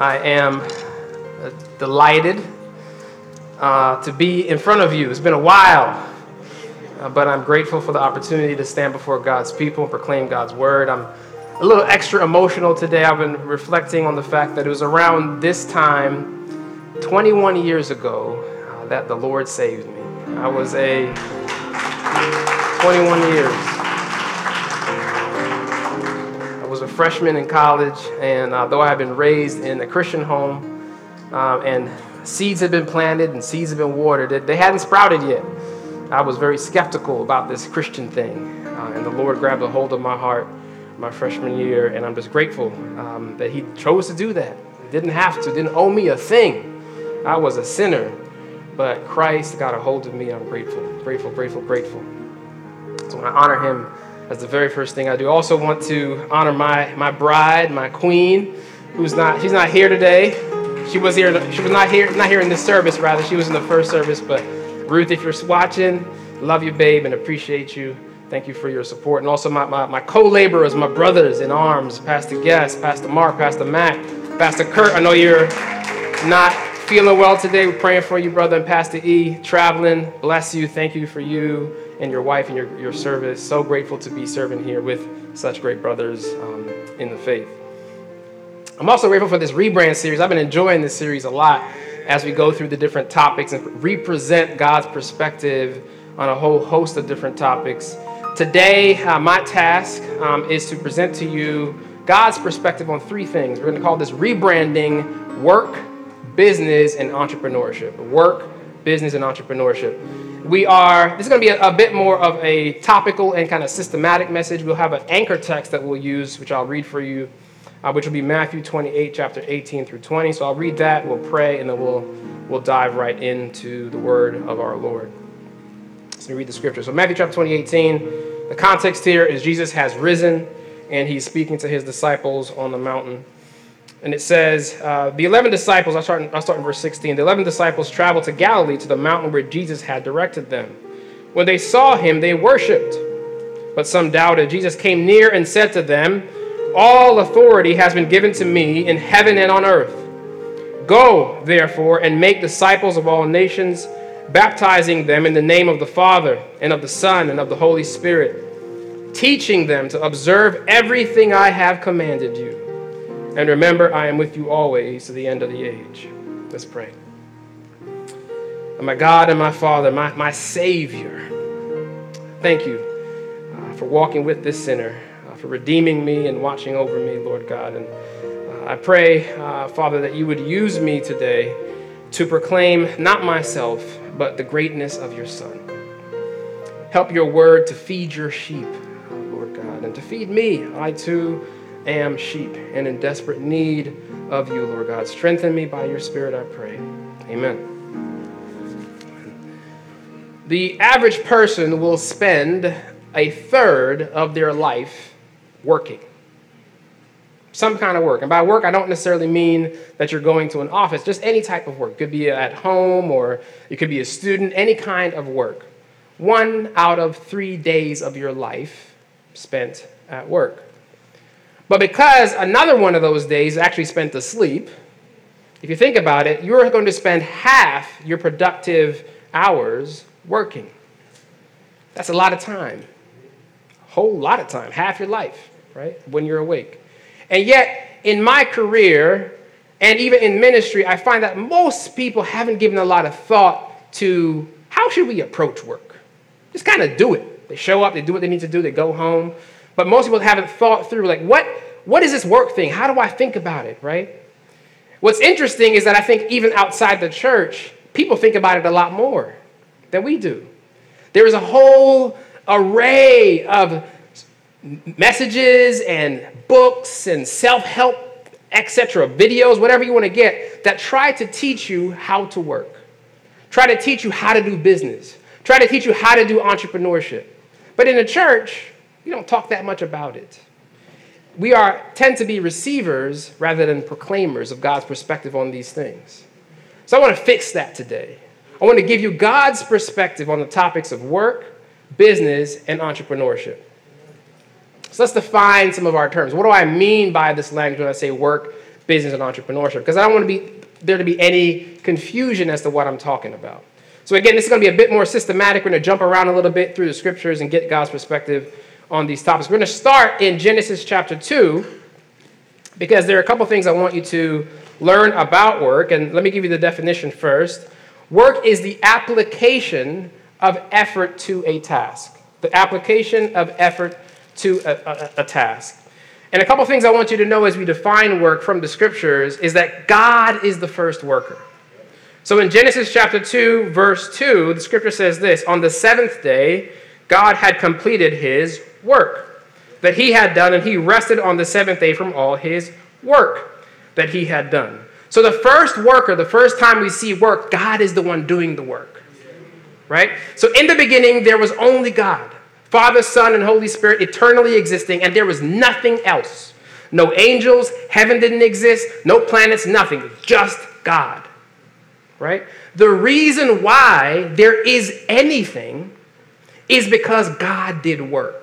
I am uh, delighted uh, to be in front of you. It's been a while, uh, but I'm grateful for the opportunity to stand before God's people and proclaim God's word. I'm a little extra emotional today. I've been reflecting on the fact that it was around this time, 21 years ago, uh, that the Lord saved me. I was a 21 years. Freshman in college, and uh, though I had been raised in a Christian home, uh, and seeds had been planted and seeds had been watered, they hadn't sprouted yet. I was very skeptical about this Christian thing, uh, and the Lord grabbed a hold of my heart my freshman year, and I'm just grateful um, that He chose to do that. Didn't have to, didn't owe me a thing. I was a sinner, but Christ got a hold of me. I'm grateful, grateful, grateful, grateful. So when I honor Him, that's the very first thing I do. Also want to honor my my bride, my queen, who's not she's not here today. She was here. She was not here. Not here in this service. Rather, she was in the first service. But Ruth, if you're watching, love you, babe, and appreciate you. Thank you for your support. And also my, my, my co-laborers, my brothers in arms, Pastor Guest, Pastor Mark, Pastor Matt, Pastor Kurt. I know you're not feeling well today. We're praying for you, brother, and Pastor E. Traveling. Bless you. Thank you for you and your wife and your, your service. So grateful to be serving here with such great brothers um, in the faith. I'm also grateful for this rebrand series. I've been enjoying this series a lot as we go through the different topics and represent God's perspective on a whole host of different topics. Today, uh, my task um, is to present to you God's perspective on three things. We're going to call this rebranding work, business, and entrepreneurship. Work, business, and entrepreneurship. We are, this is going to be a, a bit more of a topical and kind of systematic message. We'll have an anchor text that we'll use, which I'll read for you, uh, which will be Matthew 28, chapter 18 through 20. So I'll read that, we'll pray, and then we'll, we'll dive right into the word of our Lord. Let me read the scripture. So Matthew chapter 20, 18. The context here is Jesus has risen and he's speaking to his disciples on the mountain. And it says, uh, the 11 disciples, I'll start, I'll start in verse 16. The 11 disciples traveled to Galilee to the mountain where Jesus had directed them. When they saw him, they worshiped, but some doubted. Jesus came near and said to them, All authority has been given to me in heaven and on earth. Go, therefore, and make disciples of all nations baptizing them in the name of the Father and of the Son and of the Holy Spirit, teaching them to observe everything I have commanded you. And remember, I am with you always to the end of the age. Let's pray. And my God and my Father, my, my Savior, thank you uh, for walking with this sinner, uh, for redeeming me and watching over me, Lord God. And uh, I pray, uh, Father, that you would use me today to proclaim not myself, but the greatness of your Son. Help your word to feed your sheep, Lord God, and to feed me. I too am sheep and in desperate need of you, Lord God. Strengthen me by your Spirit, I pray. Amen. The average person will spend a third of their life working some kind of work. And by work, I don't necessarily mean that you're going to an office, just any type of work. It could be at home or it could be a student, any kind of work. One out of three days of your life spent at work. But because another one of those days actually spent asleep, if you think about it, you're going to spend half your productive hours working. That's a lot of time. A whole lot of time, half your life, right? When you're awake. And yet, in my career and even in ministry, I find that most people haven't given a lot of thought to how should we approach work? Just kind of do it. They show up, they do what they need to do, they go home. But most people haven't thought through like what what is this work thing? How do I think about it, right? What's interesting is that I think even outside the church, people think about it a lot more than we do. There is a whole array of messages and books and self help, etc., videos, whatever you want to get, that try to teach you how to work, try to teach you how to do business, try to teach you how to do entrepreneurship. But in the church, we don't talk that much about it. We are, tend to be receivers rather than proclaimers of God's perspective on these things. So I want to fix that today. I want to give you God's perspective on the topics of work, business, and entrepreneurship. So let's define some of our terms. What do I mean by this language when I say work, business, and entrepreneurship? Because I don't want to be there to be any confusion as to what I'm talking about. So again, this is going to be a bit more systematic. We're going to jump around a little bit through the scriptures and get God's perspective on these topics. We're going to start in Genesis chapter 2 because there are a couple things I want you to learn about work. And let me give you the definition first. Work is the application of effort to a task. The application of effort to a, a, a task. And a couple things I want you to know as we define work from the scriptures is that God is the first worker. So in Genesis chapter 2, verse 2, the scripture says this On the seventh day, God had completed his work that he had done, and he rested on the seventh day from all his work that he had done. So the first worker, the first time we see work, God is the one doing the work. Right? So in the beginning, there was only God. Father, Son, and Holy Spirit eternally existing, and there was nothing else. No angels, heaven didn't exist, no planets, nothing, just God. Right? The reason why there is anything is because God did work.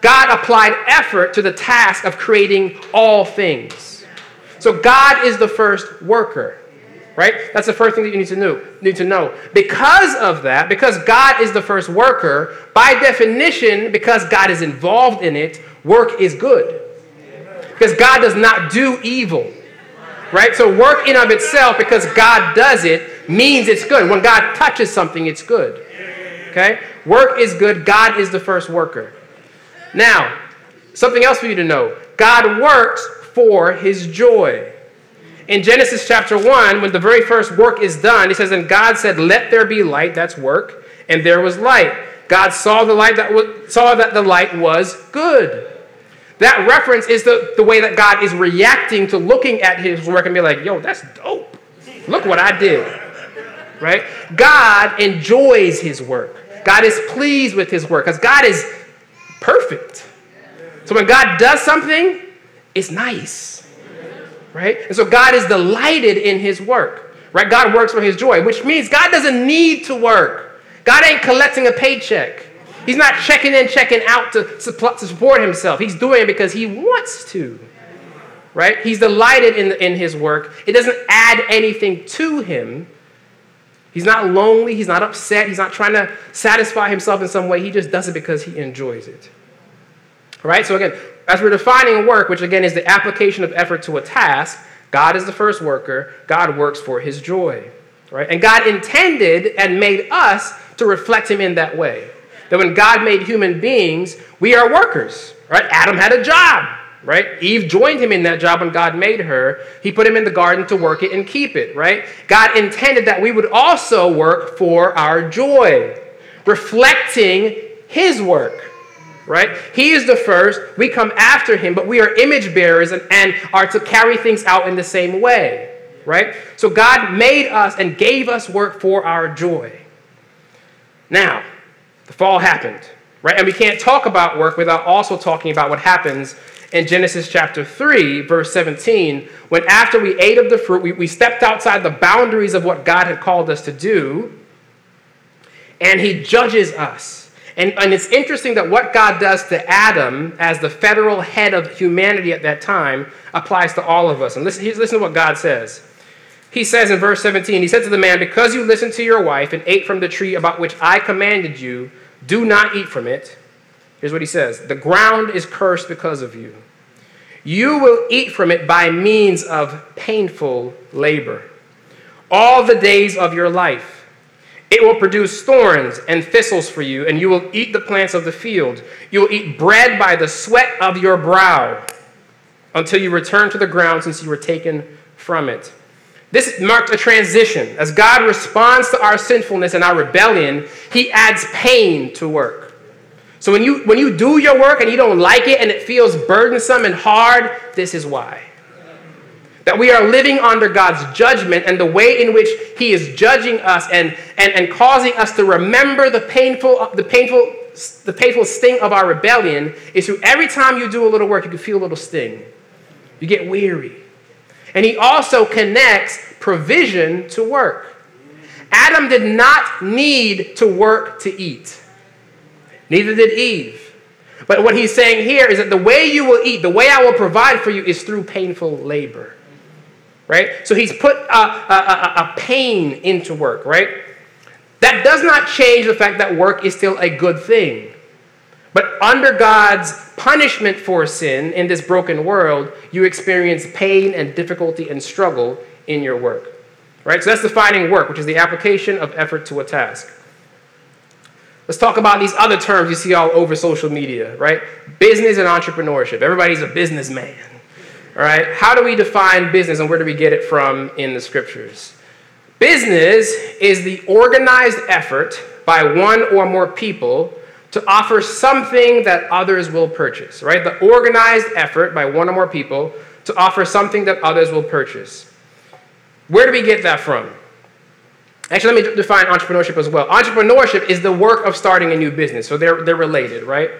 God applied effort to the task of creating all things. So God is the first worker right? That's the first thing that you need to know. Need to know. Because of that, because God is the first worker, by definition, because God is involved in it, work is good. Because God does not do evil. Right? So work in of itself, because God does it, means it's good. When God touches something, it's good. Okay? Work is good. God is the first worker. Now, something else for you to know. God works for his joy in Genesis chapter 1, when the very first work is done, he says, And God said, Let there be light, that's work, and there was light. God saw the light that was, saw that the light was good. That reference is the, the way that God is reacting to looking at his work and be like, yo, that's dope. Look what I did. Right? God enjoys his work. God is pleased with his work because God is perfect. So when God does something, it's nice right? And so God is delighted in his work, right? God works for his joy, which means God doesn't need to work. God ain't collecting a paycheck. He's not checking in, checking out to, support himself. He's doing it because he wants to, right? He's delighted in, in his work. It doesn't add anything to him. He's not lonely. He's not upset. He's not trying to satisfy himself in some way. He just does it because he enjoys it. All right? So, again, as we're defining work, which again is the application of effort to a task, God is the first worker. God works for his joy. Right? And God intended and made us to reflect him in that way. That when God made human beings, we are workers. Right? Adam had a job. Right? Eve joined him in that job when God made her. He put him in the garden to work it and keep it, right? God intended that we would also work for our joy, reflecting his work right? He is the first. We come after him, but we are image bearers and, and are to carry things out in the same way, right? So God made us and gave us work for our joy. Now, the fall happened, right? And we can't talk about work without also talking about what happens in Genesis chapter 3, verse 17, when after we ate of the fruit, we, we stepped outside the boundaries of what God had called us to do, and he judges us and, and it's interesting that what God does to Adam as the federal head of humanity at that time applies to all of us. And listen, listen to what God says. He says in verse 17, He said to the man, Because you listened to your wife and ate from the tree about which I commanded you, do not eat from it. Here's what he says The ground is cursed because of you. You will eat from it by means of painful labor all the days of your life. It will produce thorns and thistles for you, and you will eat the plants of the field. You will eat bread by the sweat of your brow until you return to the ground since you were taken from it. This marked a transition. As God responds to our sinfulness and our rebellion, He adds pain to work. So when you when you do your work and you don't like it and it feels burdensome and hard, this is why. That we are living under God's judgment and the way in which He is judging us and, and, and causing us to remember the painful, uh, the painful, the painful sting of our rebellion is through every time you do a little work, you can feel a little sting. You get weary. And he also connects provision to work. Adam did not need to work to eat, neither did Eve. But what he's saying here is that the way you will eat, the way I will provide for you, is through painful labor. Right? So he's put a, a, a, a pain into work, right? That does not change the fact that work is still a good thing. But under God's punishment for sin in this broken world, you experience pain and difficulty and struggle in your work. Right? So that's defining work, which is the application of effort to a task. Let's talk about these other terms you see all over social media, right? Business and entrepreneurship. Everybody's a businessman. All right? How do we define business and where do we get it from in the scriptures? Business is the organized effort by one or more people to offer something that others will purchase, right? The organized effort by one or more people to offer something that others will purchase. Where do we get that from? Actually, let me define entrepreneurship as well. Entrepreneurship is the work of starting a new business, so they're, they're related, right?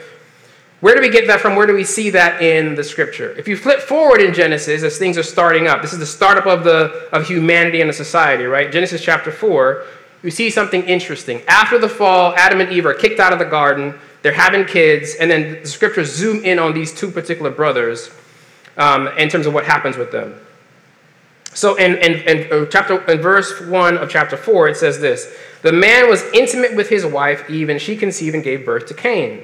Where do we get that from? Where do we see that in the scripture? If you flip forward in Genesis as things are starting up, this is the startup of, the, of humanity and the society, right? Genesis chapter 4, you see something interesting. After the fall, Adam and Eve are kicked out of the garden, they're having kids, and then the scriptures zoom in on these two particular brothers um, in terms of what happens with them. So in, in, in, uh, chapter, in verse 1 of chapter 4, it says this The man was intimate with his wife, Eve, and she conceived and gave birth to Cain,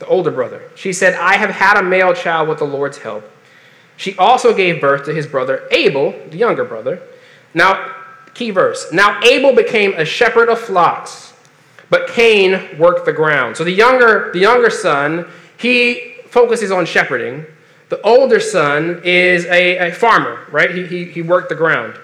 the older brother. She said, I have had a male child with the Lord's help. She also gave birth to his brother Abel, the younger brother. Now, Key verse. Now Abel became a shepherd of flocks, but Cain worked the ground. So the younger, the younger son, he focuses on shepherding. The older son is a, a farmer, right? He, he, he worked the ground.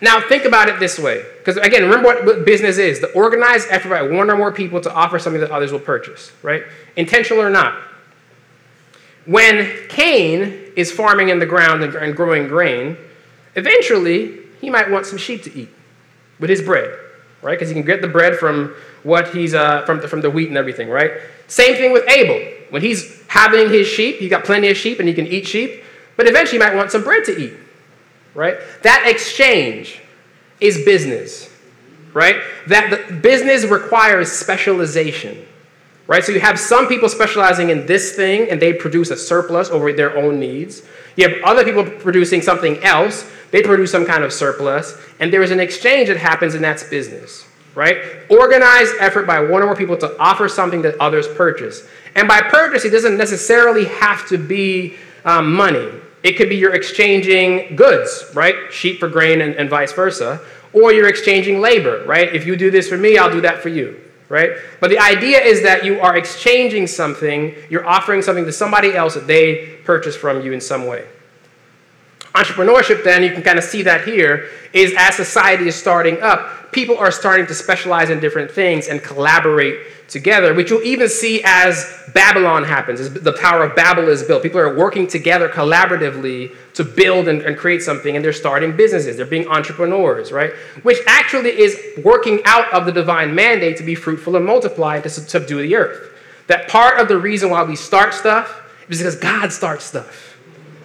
Now think about it this way. Because again, remember what, what business is. The organized effort by one or more people to offer something that others will purchase, right? Intentional or not. When Cain is farming in the ground and growing grain, eventually he might want some sheep to eat with his bread, right? Because he can get the bread from what he's uh, from the, from the wheat and everything, right? Same thing with Abel. When he's having his sheep, he's got plenty of sheep and he can eat sheep, but eventually he might want some bread to eat, right? That exchange is business, right? That the business requires specialization. Right? So you have some people specializing in this thing and they produce a surplus over their own needs. You have other people producing something else they produce some kind of surplus, and there is an exchange that happens, and that's business, right? Organized effort by one or more people to offer something that others purchase. And by purchase, it doesn't necessarily have to be um, money. It could be you're exchanging goods, right? Sheep for grain and, and vice versa. Or you're exchanging labor, right? If you do this for me, I'll do that for you, right? But the idea is that you are exchanging something, you're offering something to somebody else that they purchase from you in some way. Entrepreneurship, then, you can kind of see that here, is as society is starting up, people are starting to specialize in different things and collaborate together, which you'll even see as Babylon happens, as the Tower of Babel is built. People are working together collaboratively to build and, and create something, and they're starting businesses. They're being entrepreneurs, right? Which actually is working out of the divine mandate to be fruitful and multiply and to subdue the earth. That part of the reason why we start stuff is because God starts stuff.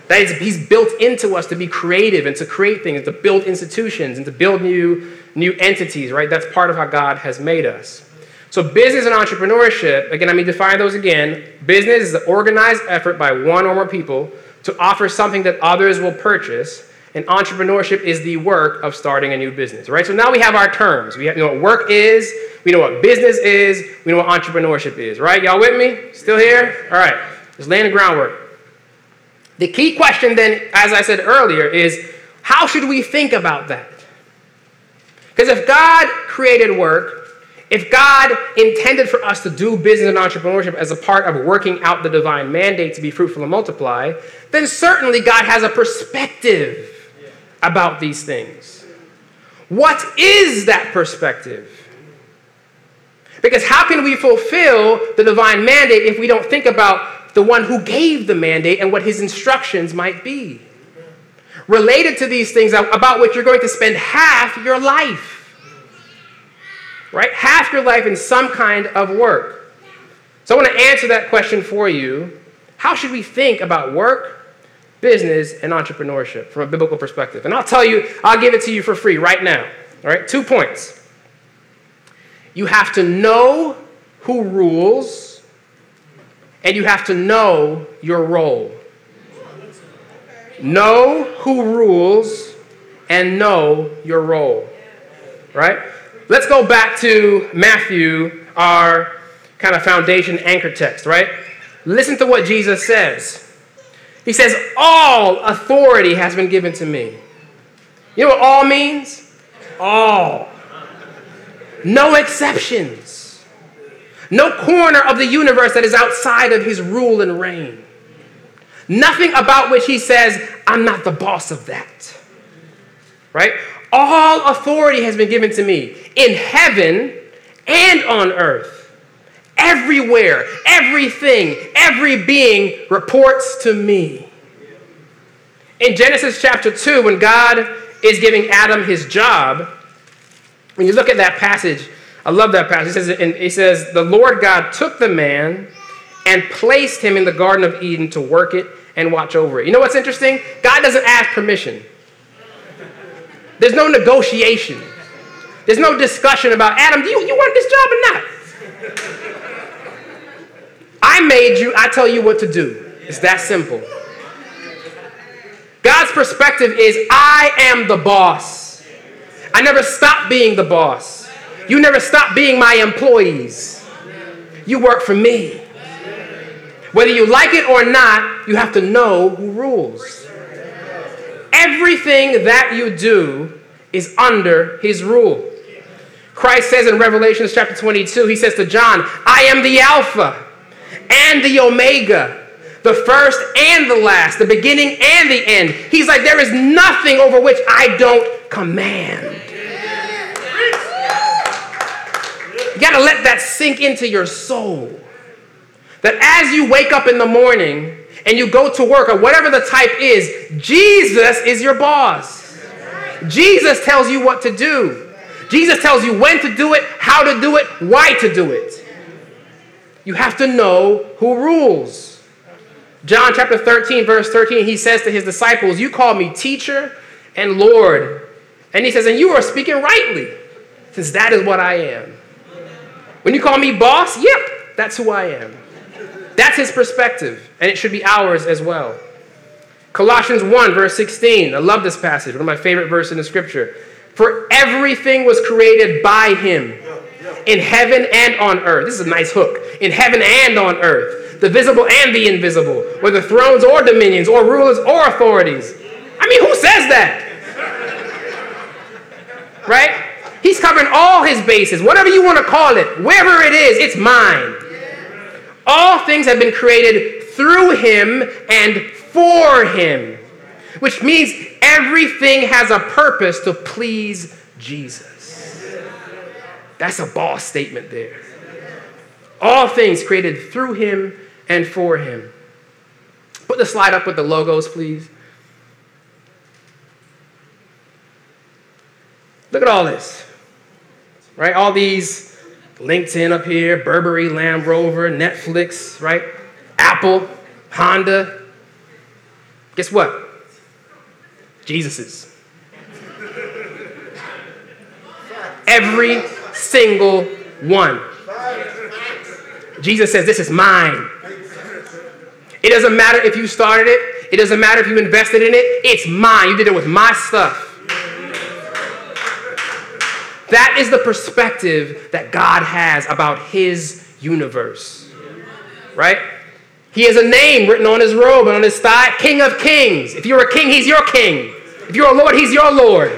That is, he's built into us to be creative and to create things, to build institutions and to build new, new entities, right? That's part of how God has made us. So, business and entrepreneurship, again, let me define those again. Business is the organized effort by one or more people to offer something that others will purchase. And entrepreneurship is the work of starting a new business, right? So now we have our terms. We have, know what work is, we know what business is, we know what entrepreneurship is, right? Y'all with me? Still here? All right, just laying the groundwork. The key question, then, as I said earlier, is how should we think about that? Because if God created work, if God intended for us to do business and entrepreneurship as a part of working out the divine mandate to be fruitful and multiply, then certainly God has a perspective about these things. What is that perspective? Because how can we fulfill the divine mandate if we don't think about the one who gave the mandate and what his instructions might be? Related to these things about which you're going to spend half your life. Right? Half your life in some kind of work. So I want to answer that question for you. How should we think about work, business, and entrepreneurship from a biblical perspective? And I'll tell you, I'll give it to you for free right now. All right? Two points. You have to know who rules, and you have to know your role. Know who rules and know your role. Right? Let's go back to Matthew, our kind of foundation anchor text, right? Listen to what Jesus says. He says, All authority has been given to me. You know what all means? All. No exceptions. No corner of the universe that is outside of his rule and reign. Nothing about which he says, I'm not the boss of that. Right? All authority has been given to me in heaven and on earth. Everywhere, everything, every being reports to me. In Genesis chapter 2, when God is giving Adam his job, when you look at that passage, I love that passage. It says, it says, The Lord God took the man and placed him in the Garden of Eden to work it and watch over it. You know what's interesting? God doesn't ask permission, there's no negotiation, there's no discussion about, Adam, do you, you want this job or not? I made you, I tell you what to do. It's that simple. God's perspective is I am the boss. I never stop being the boss. You never stop being my employees. You work for me. Whether you like it or not, you have to know who rules. Everything that you do is under his rule. Christ says in Revelation chapter 22, he says to John, I am the Alpha and the Omega, the first and the last, the beginning and the end. He's like, there is nothing over which I don't command. You got to let that sink into your soul. That as you wake up in the morning and you go to work or whatever the type is, Jesus is your boss. Jesus tells you what to do. Jesus tells you when to do it, how to do it, why to do it. You have to know who rules. John chapter 13, verse 13, he says to his disciples, You call me teacher and Lord. And he says, And you are speaking rightly, since that is what I am. When you call me boss, yep, that's who I am. That's his perspective, and it should be ours as well. Colossians 1, verse 16. I love this passage, one of my favorite verses in the scripture. For everything was created by him in heaven and on earth. This is a nice hook. In heaven and on earth, the visible and the invisible, whether thrones or dominions or rulers or authorities. I mean, who says that? Right? He's covering all his bases, whatever you want to call it, wherever it is, it's mine. All things have been created through him and for him, which means everything has a purpose to please Jesus. That's a boss statement there. All things created through him and for him. Put the slide up with the logos, please. Look at all this right? All these LinkedIn up here, Burberry, Land Rover, Netflix, right? Apple, Honda. Guess what? Jesus's. Every single one. Jesus says, This is mine. It doesn't matter if you started it, it doesn't matter if you invested in it, it's mine. You did it with my stuff. That is the perspective that God has about his universe. Right? He has a name written on his robe and on his thigh King of Kings. If you're a king, he's your king. If you're a Lord, he's your Lord.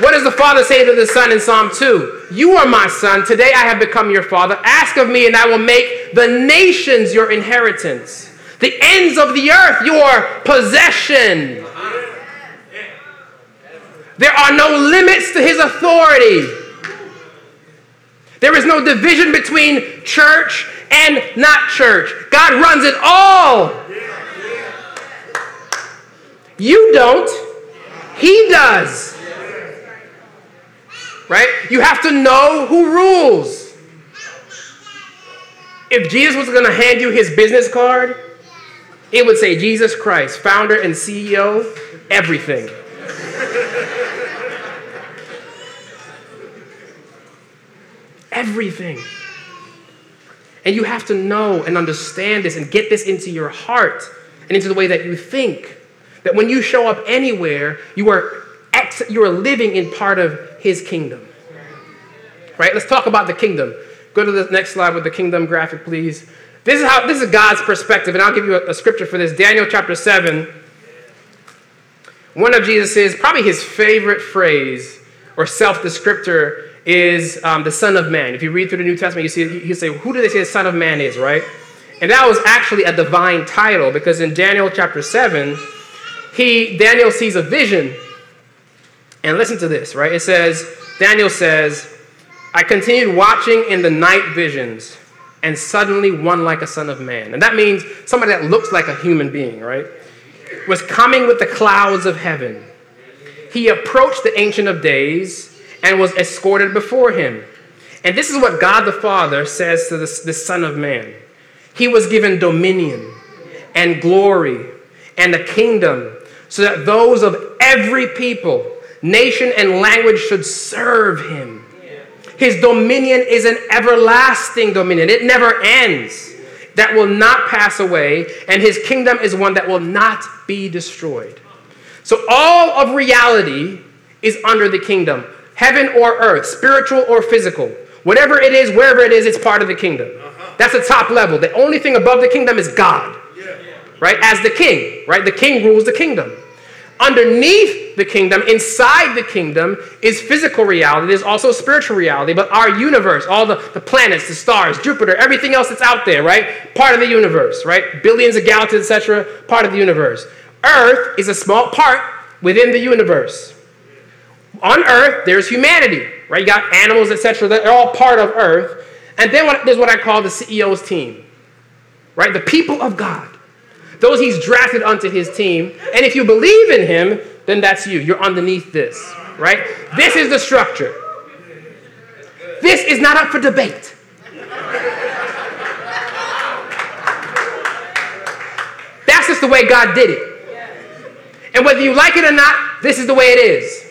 What does the Father say to the Son in Psalm 2? You are my Son. Today I have become your Father. Ask of me, and I will make the nations your inheritance, the ends of the earth your possession. There are no limits to his authority. There is no division between church and not church. God runs it all. You don't, He does. Right? You have to know who rules. If Jesus was going to hand you his business card, it would say Jesus Christ, founder and CEO, everything. Everything. And you have to know and understand this and get this into your heart and into the way that you think. That when you show up anywhere, you are, ex- you are living in part of His kingdom. Right? Let's talk about the kingdom. Go to the next slide with the kingdom graphic, please. This is how this is God's perspective, and I'll give you a, a scripture for this. Daniel chapter 7. One of Jesus' probably his favorite phrase or self-descriptor is um, the Son of Man. If you read through the New Testament, you see he say, "Who do they say the Son of Man is?" Right? And that was actually a divine title because in Daniel chapter seven, he Daniel sees a vision. And listen to this, right? It says, Daniel says, "I continued watching in the night visions." And suddenly, one like a son of man. And that means somebody that looks like a human being, right? Was coming with the clouds of heaven. He approached the Ancient of Days and was escorted before him. And this is what God the Father says to the, the Son of Man He was given dominion and glory and a kingdom so that those of every people, nation, and language should serve him. His dominion is an everlasting dominion, it never ends, that will not pass away, and his kingdom is one that will not be destroyed. So all of reality is under the kingdom heaven or earth, spiritual or physical. Whatever it is, wherever it is, it's part of the kingdom. Uh-huh. That's the top level. The only thing above the kingdom is God, right? As the king, right? The king rules the kingdom. Underneath the kingdom, inside the kingdom, is physical reality. There's also spiritual reality, but our universe, all the, the planets, the stars, Jupiter, everything else that's out there, right? Part of the universe, right? Billions of galaxies, etc., part of the universe. Earth is a small part within the universe on earth, there's humanity, right? You got animals, etc. They're all part of earth. And then what, there's what I call the CEO's team, right? The people of God. Those he's drafted onto his team. And if you believe in him, then that's you. You're underneath this, right? This is the structure. This is not up for debate. That's just the way God did it. And whether you like it or not, this is the way it is.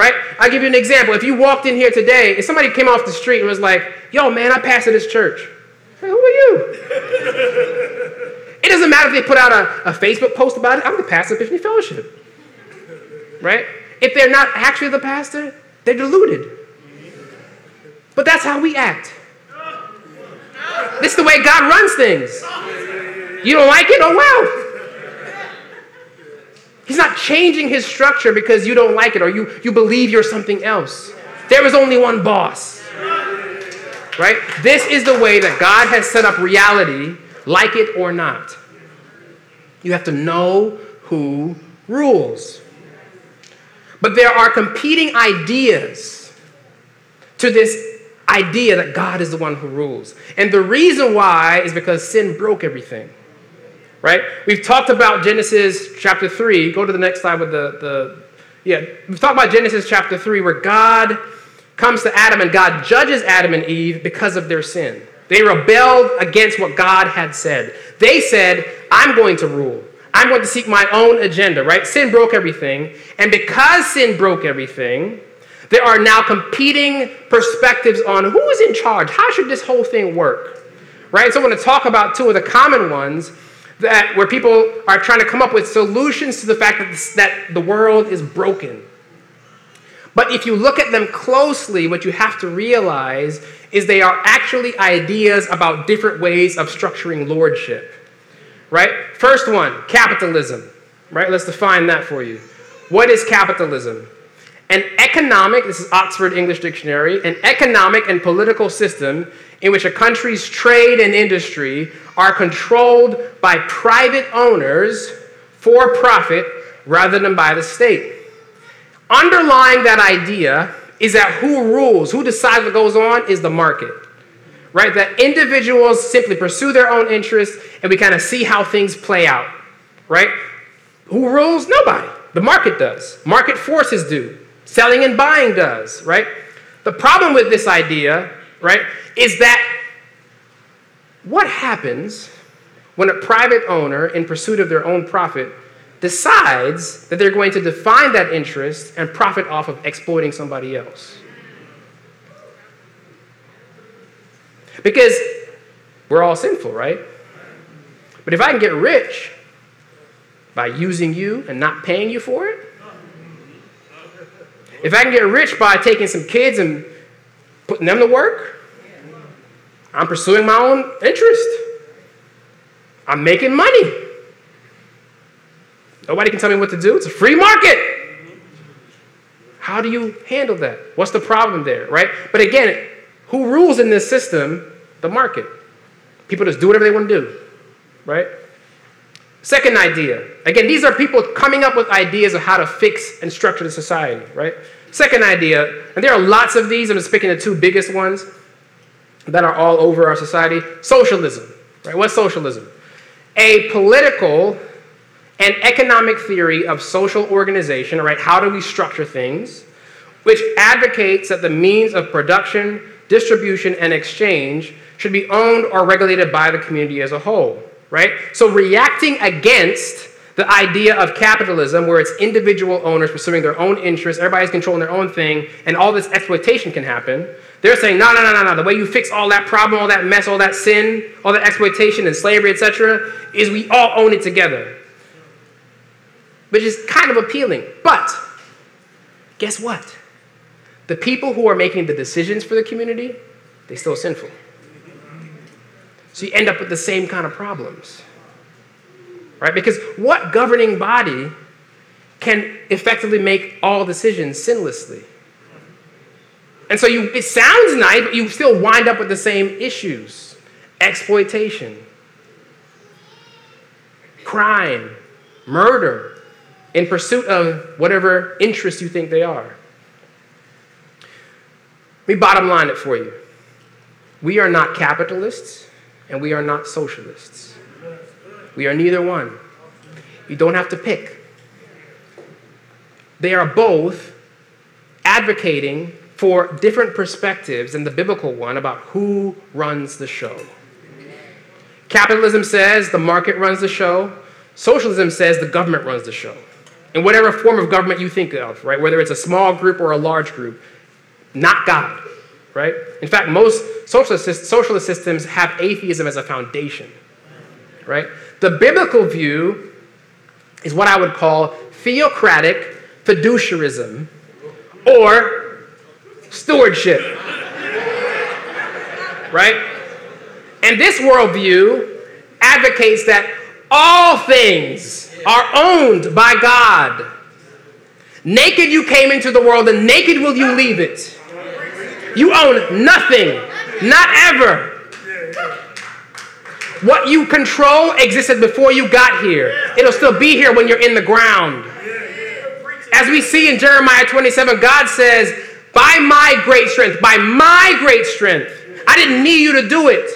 Right? I'll give you an example. If you walked in here today and somebody came off the street and was like, yo, man, I pastor this church. Who are you? it doesn't matter if they put out a, a Facebook post about it. I'm the pastor of Epiphany Fellowship. Right? If they're not actually the pastor, they're deluded. But that's how we act. This is the way God runs things. You don't like it? Oh, well. He's not changing his structure because you don't like it or you, you believe you're something else. There is only one boss. Right? This is the way that God has set up reality, like it or not. You have to know who rules. But there are competing ideas to this idea that God is the one who rules. And the reason why is because sin broke everything right? We've talked about Genesis chapter 3. Go to the next slide with the, the yeah, we've talked about Genesis chapter 3 where God comes to Adam and God judges Adam and Eve because of their sin. They rebelled against what God had said. They said, I'm going to rule. I'm going to seek my own agenda, right? Sin broke everything. And because sin broke everything, there are now competing perspectives on who is in charge. How should this whole thing work? Right? So I want to talk about two of the common ones that where people are trying to come up with solutions to the fact that, this, that the world is broken. But if you look at them closely, what you have to realize is they are actually ideas about different ways of structuring lordship. Right? First one, capitalism. Right? Let's define that for you. What is capitalism? An economic, this is Oxford English Dictionary, an economic and political system in which a country's trade and industry are controlled by private owners for profit rather than by the state. underlying that idea is that who rules, who decides what goes on is the market. Right? That individuals simply pursue their own interests and we kind of see how things play out. Right? Who rules? Nobody. The market does. Market forces do. Selling and buying does, right? The problem with this idea, right, is that what happens when a private owner, in pursuit of their own profit, decides that they're going to define that interest and profit off of exploiting somebody else? Because we're all sinful, right? But if I can get rich by using you and not paying you for it, if I can get rich by taking some kids and putting them to work, I'm pursuing my own interest. I'm making money. Nobody can tell me what to do. It's a free market. How do you handle that? What's the problem there, right? But again, who rules in this system? The market. People just do whatever they want to do, right? Second idea. Again, these are people coming up with ideas of how to fix and structure the society, right? Second idea, and there are lots of these, I'm just picking the two biggest ones that are all over our society. Socialism, right? What's socialism? A political and economic theory of social organization, right? How do we structure things? Which advocates that the means of production, distribution, and exchange should be owned or regulated by the community as a whole right? So reacting against the idea of capitalism, where it's individual owners pursuing their own interests, everybody's controlling their own thing, and all this exploitation can happen. They're saying, no, no, no, no, no. The way you fix all that problem, all that mess, all that sin, all that exploitation and slavery, etc., is we all own it together. Which is kind of appealing. But guess what? The people who are making the decisions for the community, they still sinful. So you end up with the same kind of problems. Right? Because what governing body can effectively make all decisions sinlessly? And so you, it sounds nice, but you still wind up with the same issues exploitation, crime, murder, in pursuit of whatever interests you think they are. Let me bottom line it for you. We are not capitalists and we are not socialists. We are neither one. You don't have to pick. They are both advocating for different perspectives than the biblical one about who runs the show. Capitalism says the market runs the show. Socialism says the government runs the show. In whatever form of government you think of, right? Whether it's a small group or a large group, not God right? In fact, most socialist, socialist systems have atheism as a foundation, right? The biblical view is what I would call theocratic fiduciarism or stewardship, right? And this worldview advocates that all things are owned by God. Naked you came into the world, and naked will you leave it. You own nothing, not ever. What you control existed before you got here. It'll still be here when you're in the ground. As we see in Jeremiah 27, God says, By my great strength, by my great strength, I didn't need you to do it.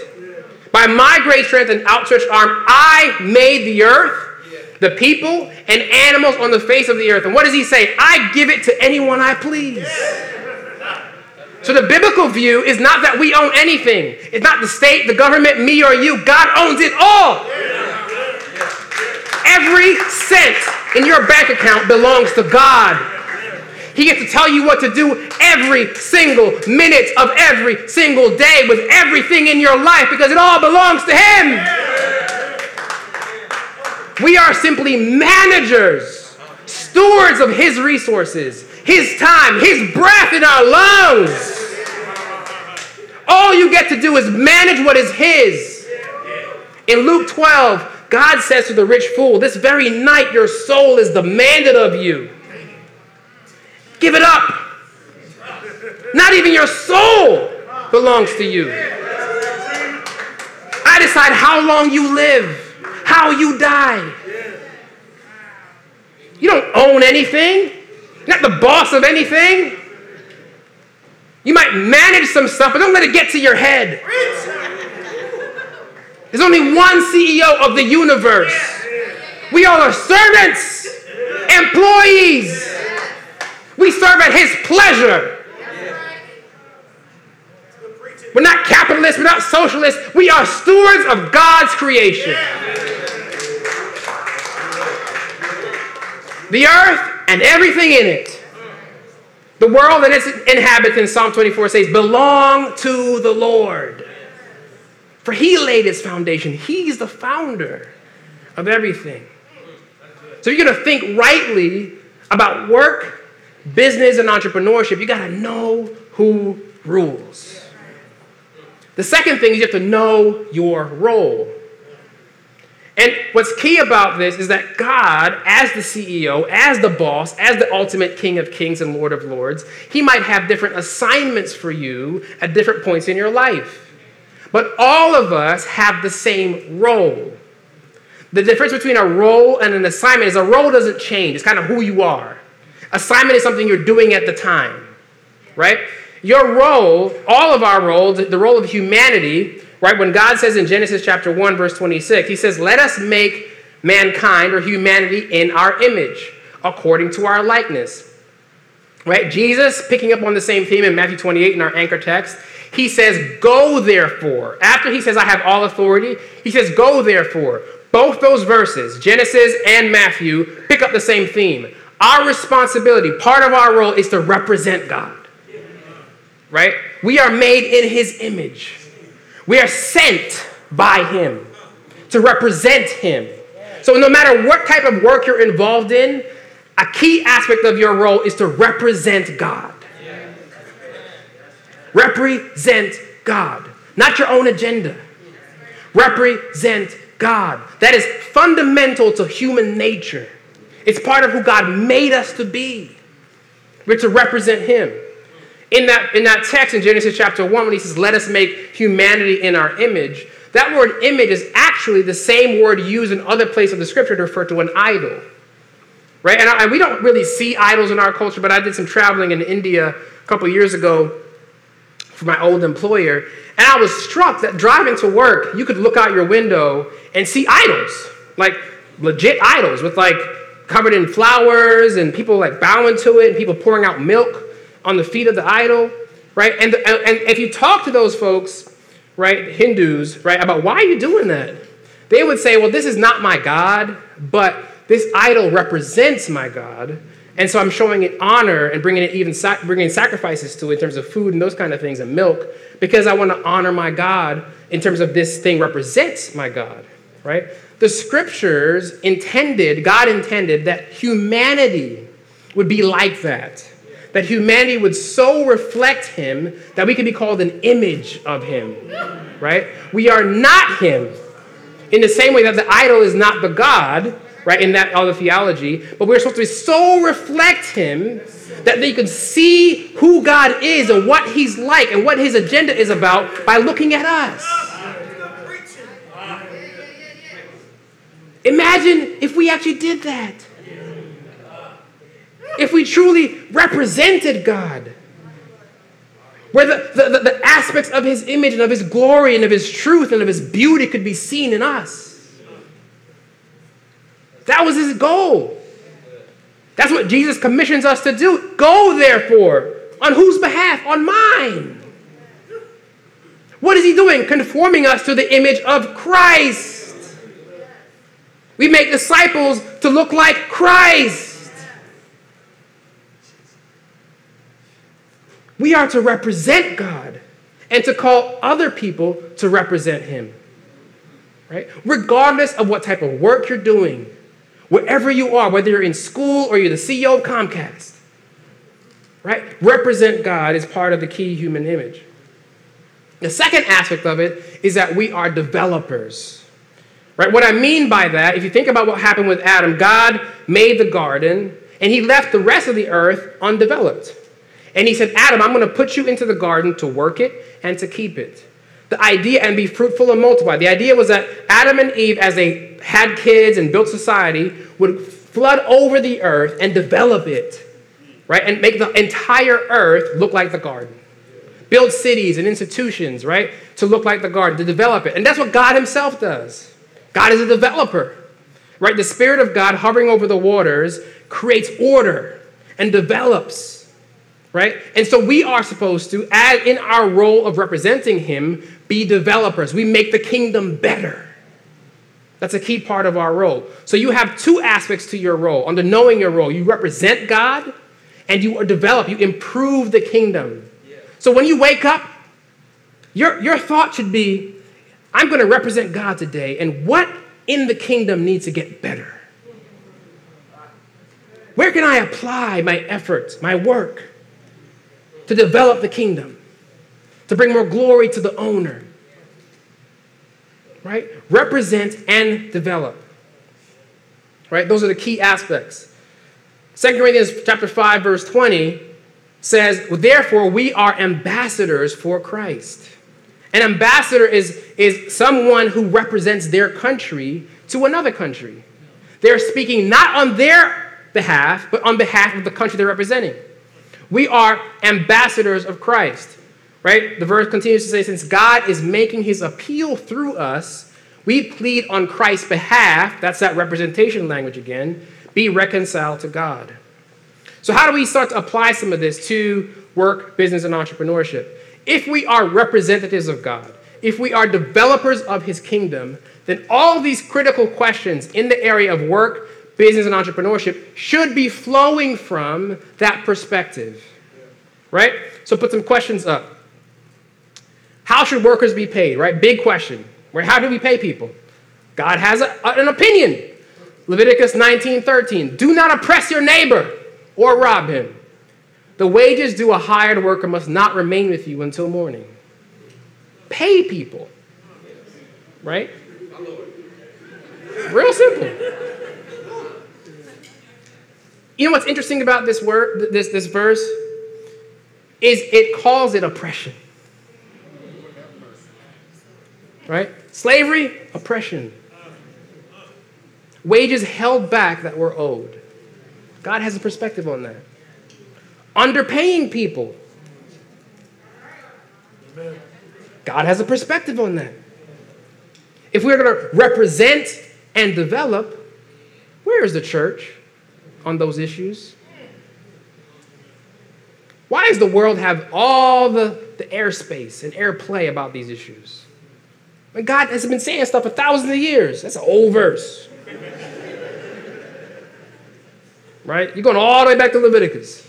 By my great strength and outstretched arm, I made the earth, the people, and animals on the face of the earth. And what does he say? I give it to anyone I please. So the biblical view is not that we own anything. It's not the state, the government, me, or you. God owns it all. Every cent in your bank account belongs to God. He gets to tell you what to do every single minute of every single day with everything in your life because it all belongs to Him. We are simply managers, stewards of His resources. His time, His breath in our lungs. All you get to do is manage what is His. In Luke 12, God says to the rich fool, This very night your soul is demanded of you. Give it up. Not even your soul belongs to you. I decide how long you live, how you die. You don't own anything. You're not the boss of anything. You might manage some stuff, but don't let it get to your head. There's only one CEO of the universe. We all are servants, employees. We serve at his pleasure. We're not capitalists, we're not socialists. We are stewards of God's creation. The earth and everything in it. The world and its inhabitants, Psalm 24 says, belong to the Lord. For he laid its foundation. He's the founder of everything. So you're going to think rightly about work, business, and entrepreneurship. You got to know who rules. The second thing is you have to know your role. And what's key about this is that God, as the CEO, as the boss, as the ultimate King of Kings and Lord of Lords, He might have different assignments for you at different points in your life. But all of us have the same role. The difference between a role and an assignment is a role doesn't change, it's kind of who you are. Assignment is something you're doing at the time, right? Your role, all of our roles, the role of humanity, right? When God says in Genesis chapter 1, verse 26, He says, Let us make mankind or humanity in our image, according to our likeness. Right? Jesus, picking up on the same theme in Matthew 28 in our anchor text, he says, Go therefore. After he says, I have all authority, he says, Go therefore. Both those verses, Genesis and Matthew, pick up the same theme. Our responsibility, part of our role, is to represent God right? We are made in his image. We are sent by him to represent him. So, no matter what type of work you're involved in, a key aspect of your role is to represent God. Represent God, not your own agenda. Represent God. That is fundamental to human nature. It's part of who God made us to be. We're to represent Him in that, in that text in Genesis chapter 1, when he says, Let us make humanity in our image, that word image is actually the same word used in other places of the scripture to refer to an idol. Right? And, I, and we don't really see idols in our culture, but I did some traveling in India a couple years ago for my old employer, and I was struck that driving to work, you could look out your window and see idols, like legit idols with like covered in flowers and people like bowing to it and people pouring out milk on the feet of the idol, right? And, and if you talk to those folks, right, Hindus, right, about why are you doing that? They would say, well, this is not my God, but this idol represents my God. And so I'm showing it honor and bringing it even bringing sacrifices to it in terms of food and those kind of things and milk because I want to honor my God in terms of this thing represents my God, right? The scriptures intended, God intended that humanity would be like that that humanity would so reflect him that we could be called an image of him, right? We are not him. In the same way that the idol is not the God, right, in that other theology, but we're supposed to so reflect him that they could see who God is and what he's like and what his agenda is about by looking at us. Imagine if we actually did that if we truly represented God, where the, the, the, aspects of his image and of his glory and of his truth and of his beauty could be seen in us. That was his goal. That's what Jesus commissions us to do. Go, therefore, on whose behalf? On mine. What is he doing? Conforming us to the image of Christ. We make disciples to look like Christ. We are to represent God and to call other people to represent Him. Right? Regardless of what type of work you're doing, wherever you are, whether you're in school or you're the CEO of Comcast, right? Represent God is part of the key human image. The second aspect of it is that we are developers. Right? What I mean by that, if you think about what happened with Adam, God made the garden and he left the rest of the earth undeveloped. And he said, Adam, I'm going to put you into the garden to work it and to keep it. The idea, and be fruitful and multiply. The idea was that Adam and Eve, as they had kids and built society, would flood over the earth and develop it. right? And make the entire earth look like the garden. Build cities and institutions, right? To look like the garden, to develop it. And that's what God Himself does. God is a developer, right? The Spirit of God hovering over the waters creates order and develops, right? And so we are supposed to, as in our role of representing Him, be developers. We make the kingdom better. That's a key part of our role. So you have two aspects to your role. Under knowing your role, you represent God and you develop, you improve the kingdom. So when you wake up, your, your thought should be I'm going to represent God today, and what in the kingdom needs to get better? Where can I apply my efforts, my work to develop the kingdom, to bring more glory to the owner? Right? Represent and develop. Right? Those are the key aspects. 2 Corinthians chapter 5 verse 20 says, "Therefore we are ambassadors for Christ." An ambassador is, is someone who represents their country to another country. They're speaking not on their behalf, but on behalf of the country they're representing. We are ambassadors of Christ, right? The verse continues to say, since God is making his appeal through us, we plead on Christ's behalf, that's that representation language again, be reconciled to God. So, how do we start to apply some of this to work, business, and entrepreneurship? If we are representatives of God, if we are developers of his kingdom, then all these critical questions in the area of work, business, and entrepreneurship should be flowing from that perspective. Right? So put some questions up. How should workers be paid? Right? Big question. Right? How do we pay people? God has a, an opinion. Leviticus 19:13. Do not oppress your neighbor or rob him. The wages due a hired worker must not remain with you until morning. Pay people. Right? Real simple. You know what's interesting about this word, this, this verse? Is it calls it oppression. Right? Slavery, oppression. Wages held back that were owed. God has a perspective on that underpaying people. God has a perspective on that. If we're going to represent and develop, where is the church on those issues? Why does the world have all the, the airspace and airplay about these issues? When God has been saying stuff for thousands of years. That's an old verse. right? You're going all the way back to Leviticus.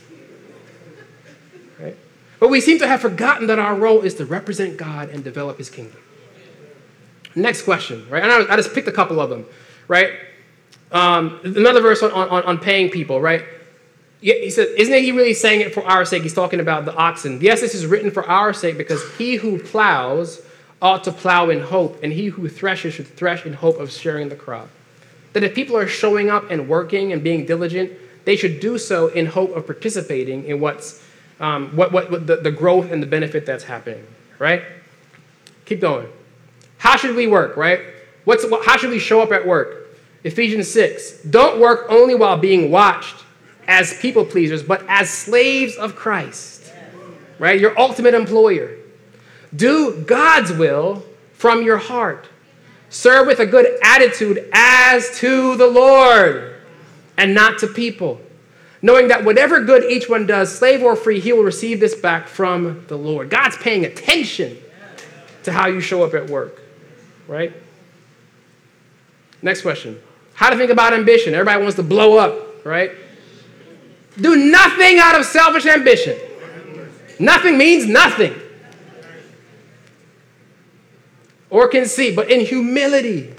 Right? But we seem to have forgotten that our role is to represent God and develop his kingdom. Next question, right? And I, I just picked a couple of them, right? Um, another verse on, on, on paying people, right? He said, Isn't he really saying it for our sake? He's talking about the oxen. Yes, this is written for our sake because he who plows ought to plow in hope, and he who threshes should thresh in hope of sharing the crop. That if people are showing up and working and being diligent, they should do so in hope of participating in what's um, what, what, what the, the growth and the benefit that's happening, right? Keep going. How should we work, right? What's, how should we show up at work? Ephesians 6. Don't work only while being watched as people pleasers, but as slaves of Christ, right? Your ultimate employer. Do God's will from your heart. Serve with a good attitude as to the Lord and not to people knowing that whatever good each one does, slave or free, he will receive this back from the Lord. God's paying attention to how you show up at work, right? Next question. How to think about ambition? Everybody wants to blow up, right? Do nothing out of selfish ambition. Nothing means nothing. Or conceit, but in humility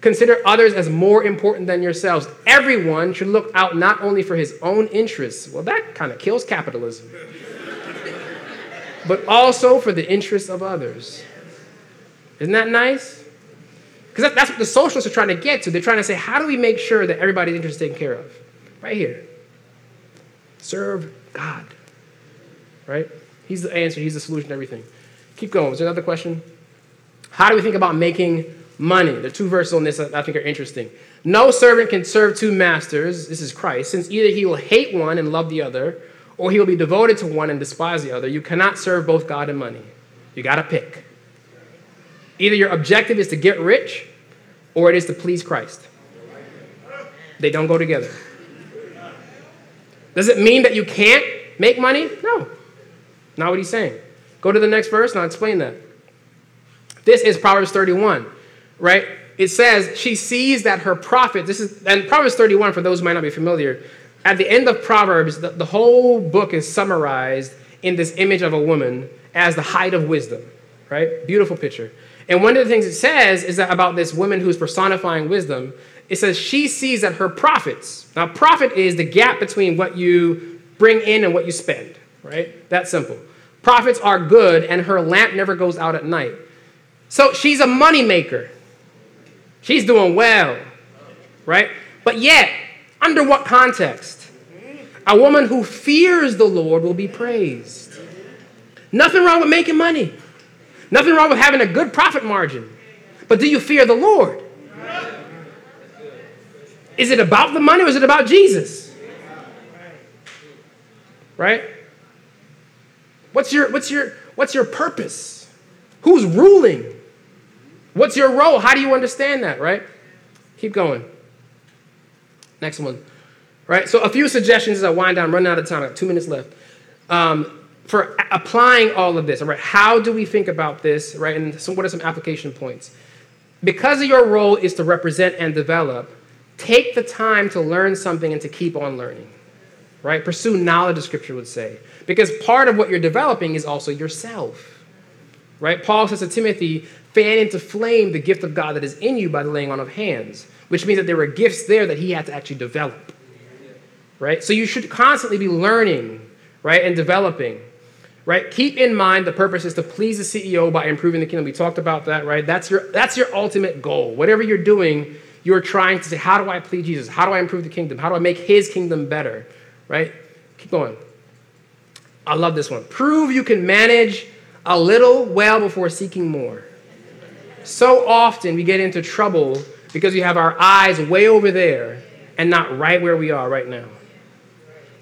Consider others as more important than yourselves. Everyone should look out not only for his own interests, well, that kind of kills capitalism, but also for the interests of others. Isn't that nice? Because that's what the socialists are trying to get to. They're trying to say, how do we make sure that everybody's interests taken care of? Right here. Serve God. Right? He's the answer, He's the solution to everything. Keep going. Was there another question? How do we think about making money. The two verses on this that I think are interesting. No servant can serve two masters, this is Christ, since either he will hate one and love the other, or he will be devoted to one and despise the other. You cannot serve both God and money. You got to pick. Either your objective is to get rich, or it is to please Christ. They don't go together. Does it mean that you can't make money? No. Not what he's saying. Go to the next verse and I'll explain that. This is Proverbs 31, right? It says, She sees that her profit, this is, and Proverbs 31, for those who might not be familiar, at the end of Proverbs, the, the whole book is summarized in this image of a woman as the height of wisdom, right? Beautiful picture. And one of the things it says is that about this woman who's personifying wisdom, it says she sees that her profits, now, profit is the gap between what you bring in and what you spend, right? That simple. Profits are good, and her lamp never goes out at night. So she's a money maker. She's doing well, right? But yet, under what context? A woman who fears the Lord will be praised. Nothing wrong with making money. Nothing wrong with having a good profit margin. But do you fear the Lord? Is it about the money or is it about Jesus? Right? What's your what's your what's your purpose? Who's ruling? What's your role? How do you understand that, right? Keep going. Next one. Right? So a few suggestions as I wind down, I'm running out of time. I two minutes left. Um, for applying all of this, right? How do we think about this, right? And so what are some application points? Because your role is to represent and develop, take the time to learn something and to keep on learning, right? Pursue knowledge, the scripture would say. Because part of what you're developing is also yourself, right? Paul says to Timothy, fan into flame the gift of God that is in you by the laying on of hands, which means that there were gifts there that he had to actually develop, right? So you should constantly be learning, right, and developing. Right? Keep in mind the purpose is to please the CEO by improving the kingdom. We talked about that, right? That's your that's your ultimate goal. Whatever you're doing, you're trying to say, how do I please Jesus? How do I improve the kingdom? How do I make his kingdom better? Right? Keep going. I love this one. Prove you can manage a little well before seeking more. So often we get into trouble because we have our eyes way over there and not right where we are right now.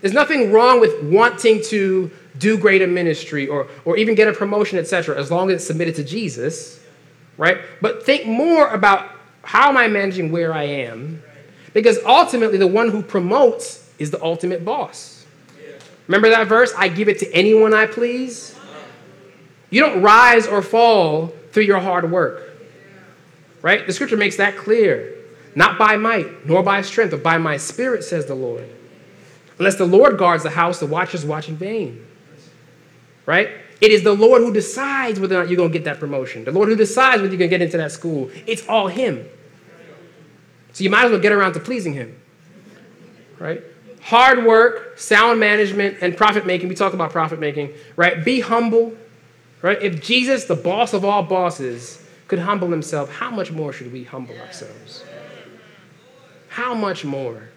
There's nothing wrong with wanting to do greater ministry or, or even get a promotion, etc., as long as it's submitted to Jesus, right? But think more about how am I managing where I am? Because ultimately, the one who promotes is the ultimate boss. Remember that verse? I give it to anyone I please. You don't rise or fall through your hard work, right? The scripture makes that clear. Not by might, nor by strength, but by my spirit, says the Lord. Unless the Lord guards the house, the watchers watch in vain. Right? It is the Lord who decides whether or not you're going to get that promotion. The Lord who decides whether you're going to get into that school. It's all Him. So you might as well get around to pleasing Him. Right? Hard work, sound management, and profit making. We talk about profit making. Right? Be humble. Right? If Jesus, the boss of all bosses, could humble himself, how much more should we humble ourselves? How much more?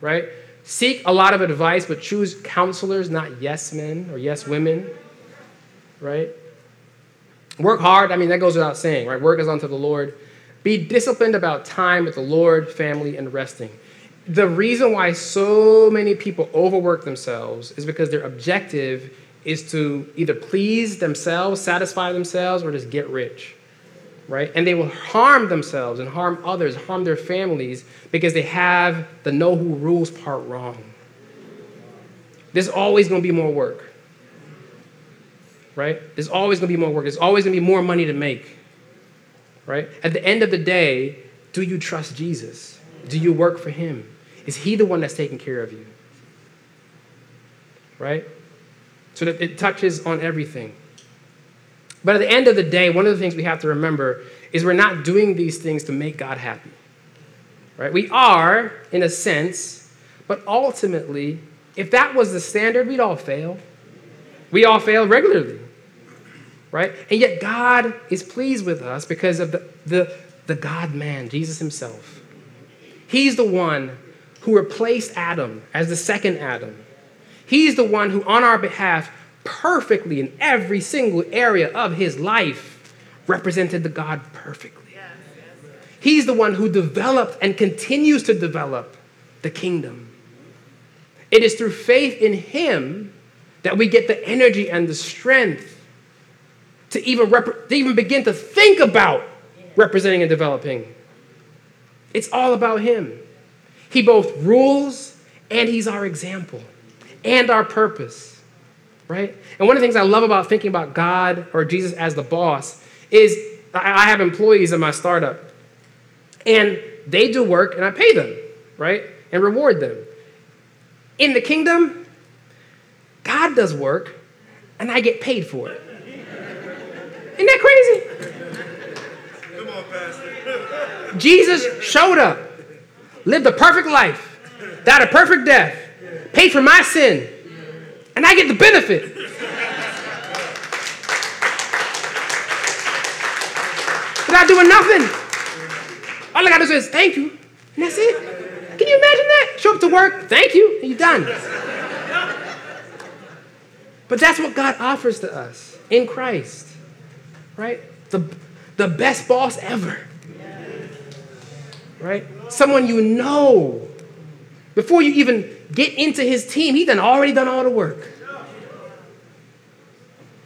Right? Seek a lot of advice, but choose counselors, not yes men or yes women right? Work hard, I mean, that goes without saying, right? Work is unto the Lord. Be disciplined about time with the Lord, family, and resting. The reason why so many people overwork themselves is because their objective is to either please themselves, satisfy themselves, or just get rich, right? And they will harm themselves and harm others, harm their families because they have the know who rules part wrong. There's always going to be more work right? There's always going to be more work. There's always going to be more money to make, right? At the end of the day, do you trust Jesus? Do you work for Him? Is He the one that's taking care of you? Right? So that it touches on everything. But at the end of the day, one of the things we have to remember is we're not doing these things to make God happy. Right? We are, in a sense, but ultimately, if that was the standard, we'd all fail. We all fail regularly right? And yet God is pleased with us because of the, the, the God man, Jesus himself. He's the one who replaced Adam as the second Adam. He's the one who, on our behalf, perfectly in every single area of his life, represented the God perfectly. He's the one who developed and continues to develop the kingdom. It is through faith in Him that we get the energy and the strength to even, rep- to even begin to think about representing and developing. It's all about Him. He both rules and He's our example and our purpose, right? And one of the things I love about thinking about God or Jesus as the boss is I have employees in my startup and they do work and I pay them, right? And reward them. In the kingdom, God does work and I get paid for it. Isn't that crazy? Come on, Pastor. Jesus showed up, lived a perfect life, died a perfect death, paid for my sin, and I get the benefit. Without doing nothing. All I gotta do is thank you, and that's it. Can you imagine that? Show up to work, thank you, and you're done. But that's what God offers to us in Christ, right? The, the best boss ever, right? Someone you know. Before you even get into his team, he done already done all the work.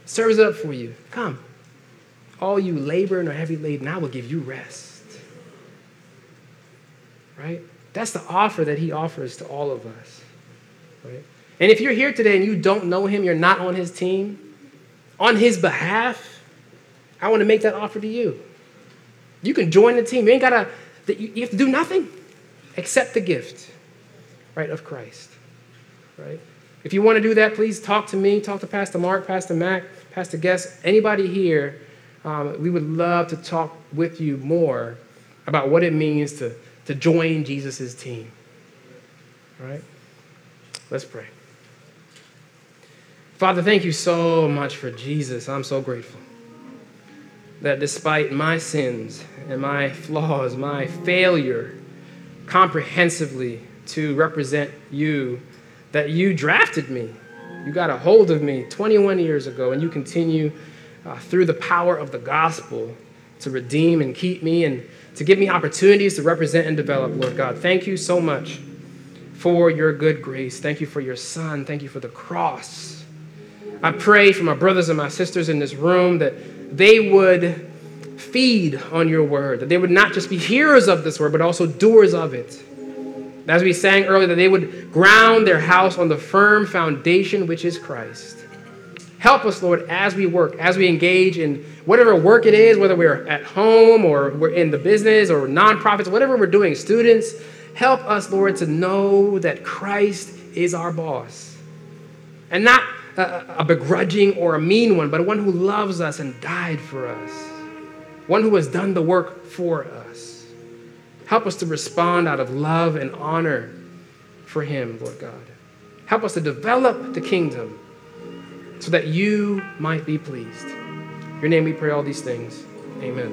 Serves it up for you. Come. All you labor and are heavy laden, I will give you rest right? That's the offer that he offers to all of us, right? And if you're here today and you don't know him, you're not on his team, on his behalf, I want to make that offer to you. You can join the team. You ain't gotta, you have to do nothing except the gift, right, of Christ, right? If you want to do that, please talk to me, talk to Pastor Mark, Pastor Mac, Pastor Guest, anybody here. Um, we would love to talk with you more about what it means to to join Jesus' team. All right? Let's pray. Father, thank you so much for Jesus. I'm so grateful that despite my sins and my flaws, my failure comprehensively to represent you, that you drafted me. You got a hold of me 21 years ago, and you continue uh, through the power of the gospel to redeem and keep me and to give me opportunities to represent and develop, Lord God. Thank you so much for your good grace. Thank you for your son. Thank you for the cross. I pray for my brothers and my sisters in this room that they would feed on your word, that they would not just be hearers of this word, but also doers of it. As we sang earlier, that they would ground their house on the firm foundation which is Christ. Help us, Lord, as we work, as we engage in whatever work it is, whether we're at home or we're in the business or nonprofits, whatever we're doing, students, help us, Lord, to know that Christ is our boss. And not a, a begrudging or a mean one, but one who loves us and died for us, one who has done the work for us. Help us to respond out of love and honor for Him, Lord God. Help us to develop the kingdom so that you might be pleased. In your name we pray all these things. Amen.